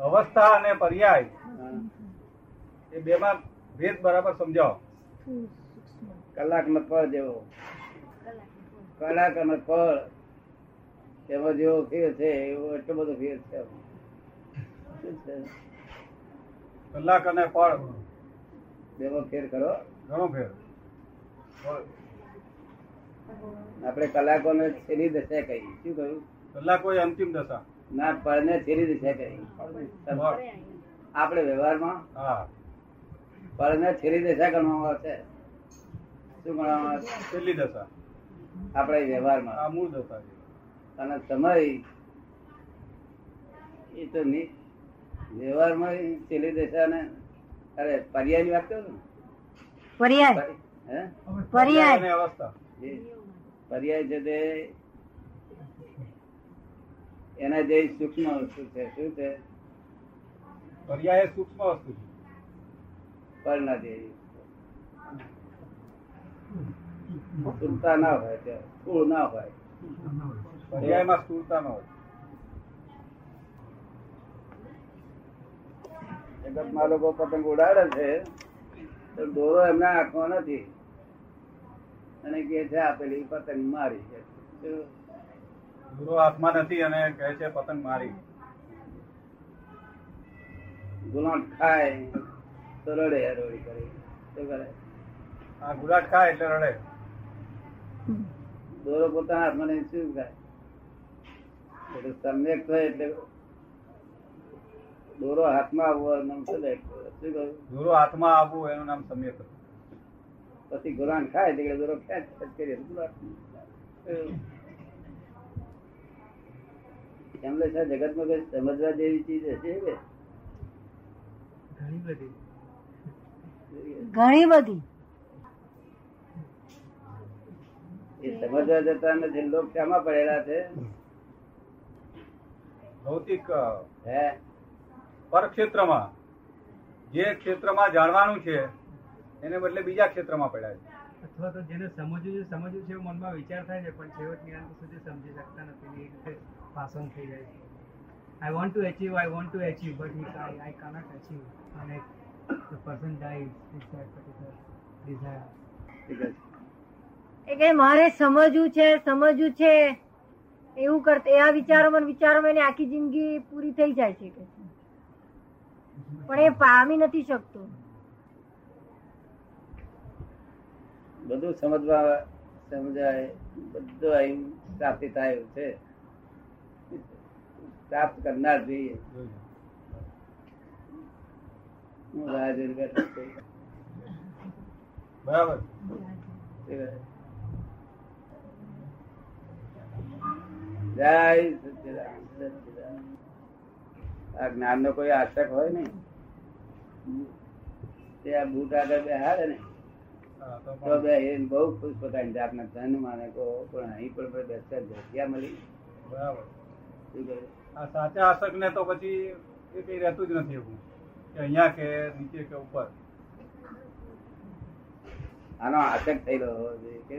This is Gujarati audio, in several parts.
અવસ્થા અને પર્યાય. એ એ બેમાં ભેદ બરાબર સમજાવો. કલાક કલાકનો ફળ જેવો. કલાક અને ફળ એમાં જેવો ફેર છે એવો એટલો બધો ફેર છે કલાક અને ફળ. બેમાં ફેર કરો ઘણો ફેર. આપણે કલાકોને છેલ્લી દશા કહી શું કહ્યું? કલાક કોઈ અંતિમ દશા. ના ફળને છેલ્લી દશા ફળ. આપણે વ્યવહારમાં હા. ફળને છેલ્લી દશા ગણવામાં આવે છે. શું ગણવામાં આવે છે? છેલ્લી દશા આપણે વ્યવહારમાં. આ મૂળ દશા છે અને સમય એ તો ની- વ્યવહારમાં છેલ્લી દશા ને અરે પર્યાયની વાત કરું ને. પર્યાય. હે? પર્યાય. અવસ્થા. પર્યાય છે તે એના જે સૂક્ષ્મ વસ્તુ છે શું છે? પર્યાય સૂક્ષ્મ વસ્તુ છે. પર ના જેવી સુરતા ના હોય ત્યાં સ્થૂળ ના હોય. પર્યાયમાં સ્થૂળતા ના હોય. જગતમાં લોકો પતંગ ઉડાડે છે તો દોરો એમના આંખમાં નથી. અને કે છે આપેલી પતંગ મારી છે? ગુરુ હાથમાં નથી અને કહે છે પતંગ મારી. ગુલાટ ખાય તો રડે હરોળી કરે. શું કરે? આ ગુલાટ ખાય એટલે રડે. દોરો પોતાના હાથમાં શું ખાય? એટલે સમ્યક થાય એટલે દોરો હાથમાં આવવો નામ સમ્યક શું કહ્યું? દોરો હાથમાં આવવું એનું નામ સમ્યક પછી ગુલાન ખાય એટલે દોરો ખેંચ ખેંચ કરીએ ગુલાટ એમને છે જગતમાં કઈ સમજવા જેવી ચીજ હશે કે? ઘણી બધી. એ સમજવા જતા નથી લોક શામાં પડેલા છે. ભૌતિક હે? પરક્ષેત્રમાં. જે ક્ષેત્રમાં જાણવાનું છે એને બદલે બીજા ક્ષેત્રમાં પડ્યા છે. અથવા તો જેને સમજવું છે સમજવું છે એવું મનમાં વિચાર થાય છે પણ છેવટની અંત સુધી સમજી શકતા નથી એ રીતે પાસન થઈ જાય છે. I want to achieve I want to achieve but I I cannot achieve અને the person dies is that particular desire એ કે મારે સમજવું છે સમજવું છે એવું કરતા એવા વિચારોમાં વિચારોમાં એની આખી જિંદગી પૂરી થઈ જાય છે કે છે. પણ એ પામી નથી શકતો. બધું સમજવા સમજાય બધું અહીં પ્રાપ્તિ થાય એવું છે. પ્રાપ્ત કરનાર જોઈએ. હું રાહ જોઈને બેઠો બરાબર. જય સચ્ચિદાનંદ, સચ્ચિદાનંદ. આ જ્ઞાન નો કોઈ આશક હોય ને તે આ બૂટ આગળ બેહાડે ને. તો બે બહુ ખુશ પોતાની જાતના ધન માને કહો પણ અહીં પણ બેસતા જગ્યા મળી. બરાબર. આ સાચા આશક ને તો પછી એ કઈ રહેતું જ નથી એવું. કે અહીંયા કે નીચે કે ઉપર. આનો આશક થયેલો કે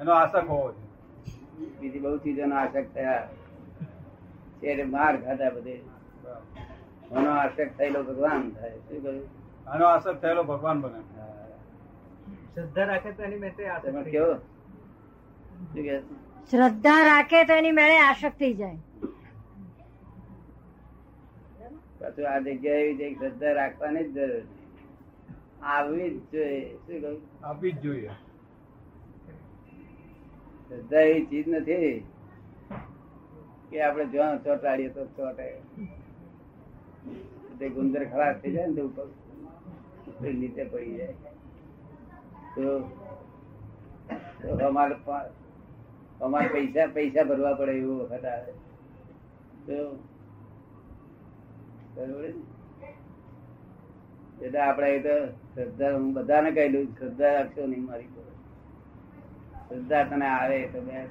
એનો આશક હોવો જોઈએ. બીજી બહુ ચીજોનો આશક થયા. છે માર ખાતા બધે. એનો આનો આશક થયેલો ભગવાન થાય. શું કહ્યું? આનો આશક થયેલો ભગવાન બને. શ્રદ્ધા રાખે તો એની મેં તે આશા તમે થઈ કેવો? શ્રદ્ધા રાખે તો એની મેળે આશક્તિ જાય. પાછું આ જગ્યાએ એવી છે શ્રદ્ધા રાખવાની જ જરૂર નહીં આવવી જ જોઈએ. શું કહ્યું આપવી જ જોઈએ. શ્રદ્ધા એવી ચીજ નથી કે આપણે જ્યાં ચોટાડીએ તો ચોટે તે ગુંદર ખરાબ થઈ જાય ને ઉપર નીચે પડી જાય. અમારે અમારે પૈસા પૈસા ભરવા પડે એવું વખત આવે? એટલે આપણે એ તો શ્રદ્ધા હું બધાને કહેલું શ્રદ્ધા રાખશો નહીં મારી પર. શ્રદ્ધા તને આવે તો મેં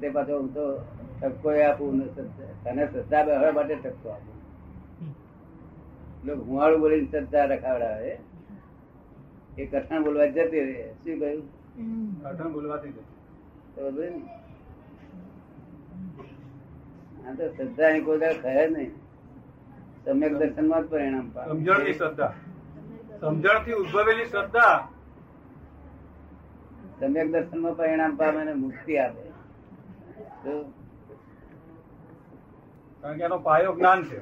તે પાછો હું તો ટક્કો આપું ને તને શ્રદ્ધા બેહવા માટે ટક્કો આપું. લોકો હુંવાળું બોલીને શ્રદ્ધા રખાવડાવે. એ કઠણ બોલવા જતી રહે. શું કહ્યું? કઠણ બોલવાથી આ તો શ્રદ્ધા કોઈ દાડો થયા નહીં. સમ્યક દર્શનમાં જ પરિણામ પામે. સમજણની શ્રદ્ધા. સમજણથી ઉદ્ભવેલી શ્રદ્ધા. સમ્યક દર્શનમાં પરિણામ પામે અને મુક્તિ આપે. કારણ કે એનો પાયો જ્ઞાન છે.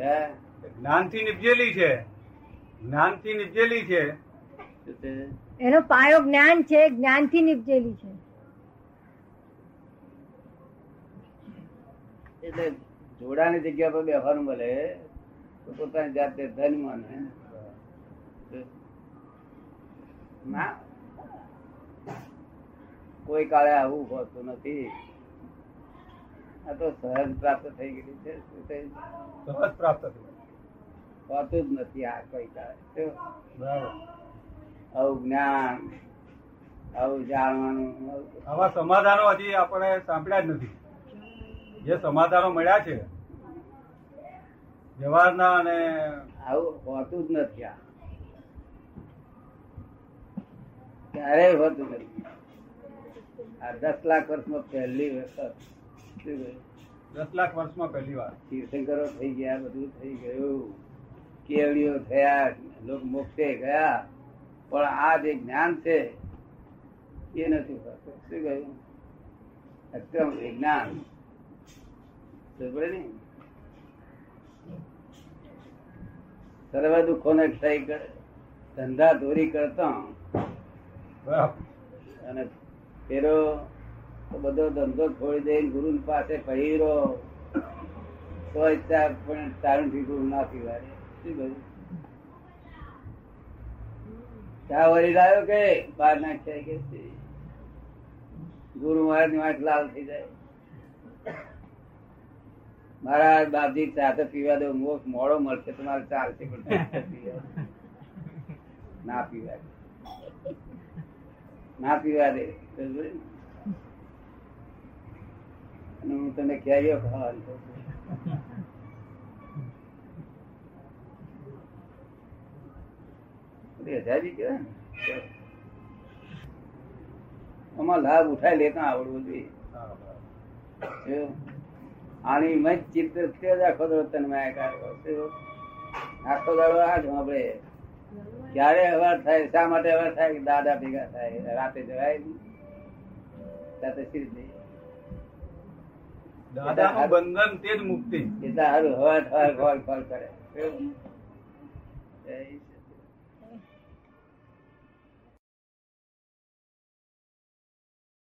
હે? જ્ઞાનથી નિપજેલી છે. જ્ઞાનથી નિપજેલી છે છે? એનો પાયો જ્ઞાન છે જ્ઞાનથી નીપજેલી છે. એટલે જોડાની જગ્યા પર બેહવાનું મળે તો પોતાની જાતે ધન માને ના. કોઈ કાળે આવું હોતું નથી. આ તો સહજ પ્રાપ્ત થઈ ગયેલી છે સહજ પ્રાપ્ત હોતું જ નથી આ કોઈ કાળે. બરાબર. આવું જ્ઞાન આવું જાણવાનું આવા સમાધાનો હજી આપણે સાંભળ્યા જ નથી. જે સમાધાનો મળ્યા છે વ્યવહારના અને આવું હોતું જ નથી આ. ક્યારેય હોતું નથી. આ દસ લાખ વર્ષમાં પહેલી વખત. દસ લાખ વર્ષમાં પહેલી વાર. તીર્થંકરો થઈ ગયા બધું થઈ ગયું. કેવડીઓ થયા લોક મોક્ષે ગયા. પણ આ જે જ્ઞાન છે એ નથી હોતું. શું કહ્યું? અક્રમ વિજ્ઞાન ને? સર્વ દુઃખો ને ક્ષય ધંધા દોરી કરતા. અને પેલો બધો ધંધો છોડી દઈ ગુરુ પાસે પહેરો તો પણ થી ગુરુ ના પીવાય શું કહ્યું? ચા વળી લાવ્યો કે બહાર નાખ્યા કે. ગુરુ મહારાજની વાત લાલ થઈ જાય. મારા બાપજી ચા તો પીવા દો મોક્ષ મોડો મળશે તમારે ચાલશે પણ ના પીવા દે. ના પીવા દે. હું તને કેરીઓ ખાવાની કહું હજારી કહેવાય ને. આમાં લાભ ઉઠાય લેતા આવડવું જોઈએ? આની મજ ચિત્ત તે જ આખો દાડો તન્માયાકાર હોય. આખો દાડો આ જ સાંભળે. ક્યારે અવાર થાય શા માટે અવાર થાય? કે દાદા ભેગા થાય રાતે જવાય સાથે શી દાદાનું બંધન તે જ મુક્તિ. એટલે સારું હવા હવાર ખોલ ખોલ કરે.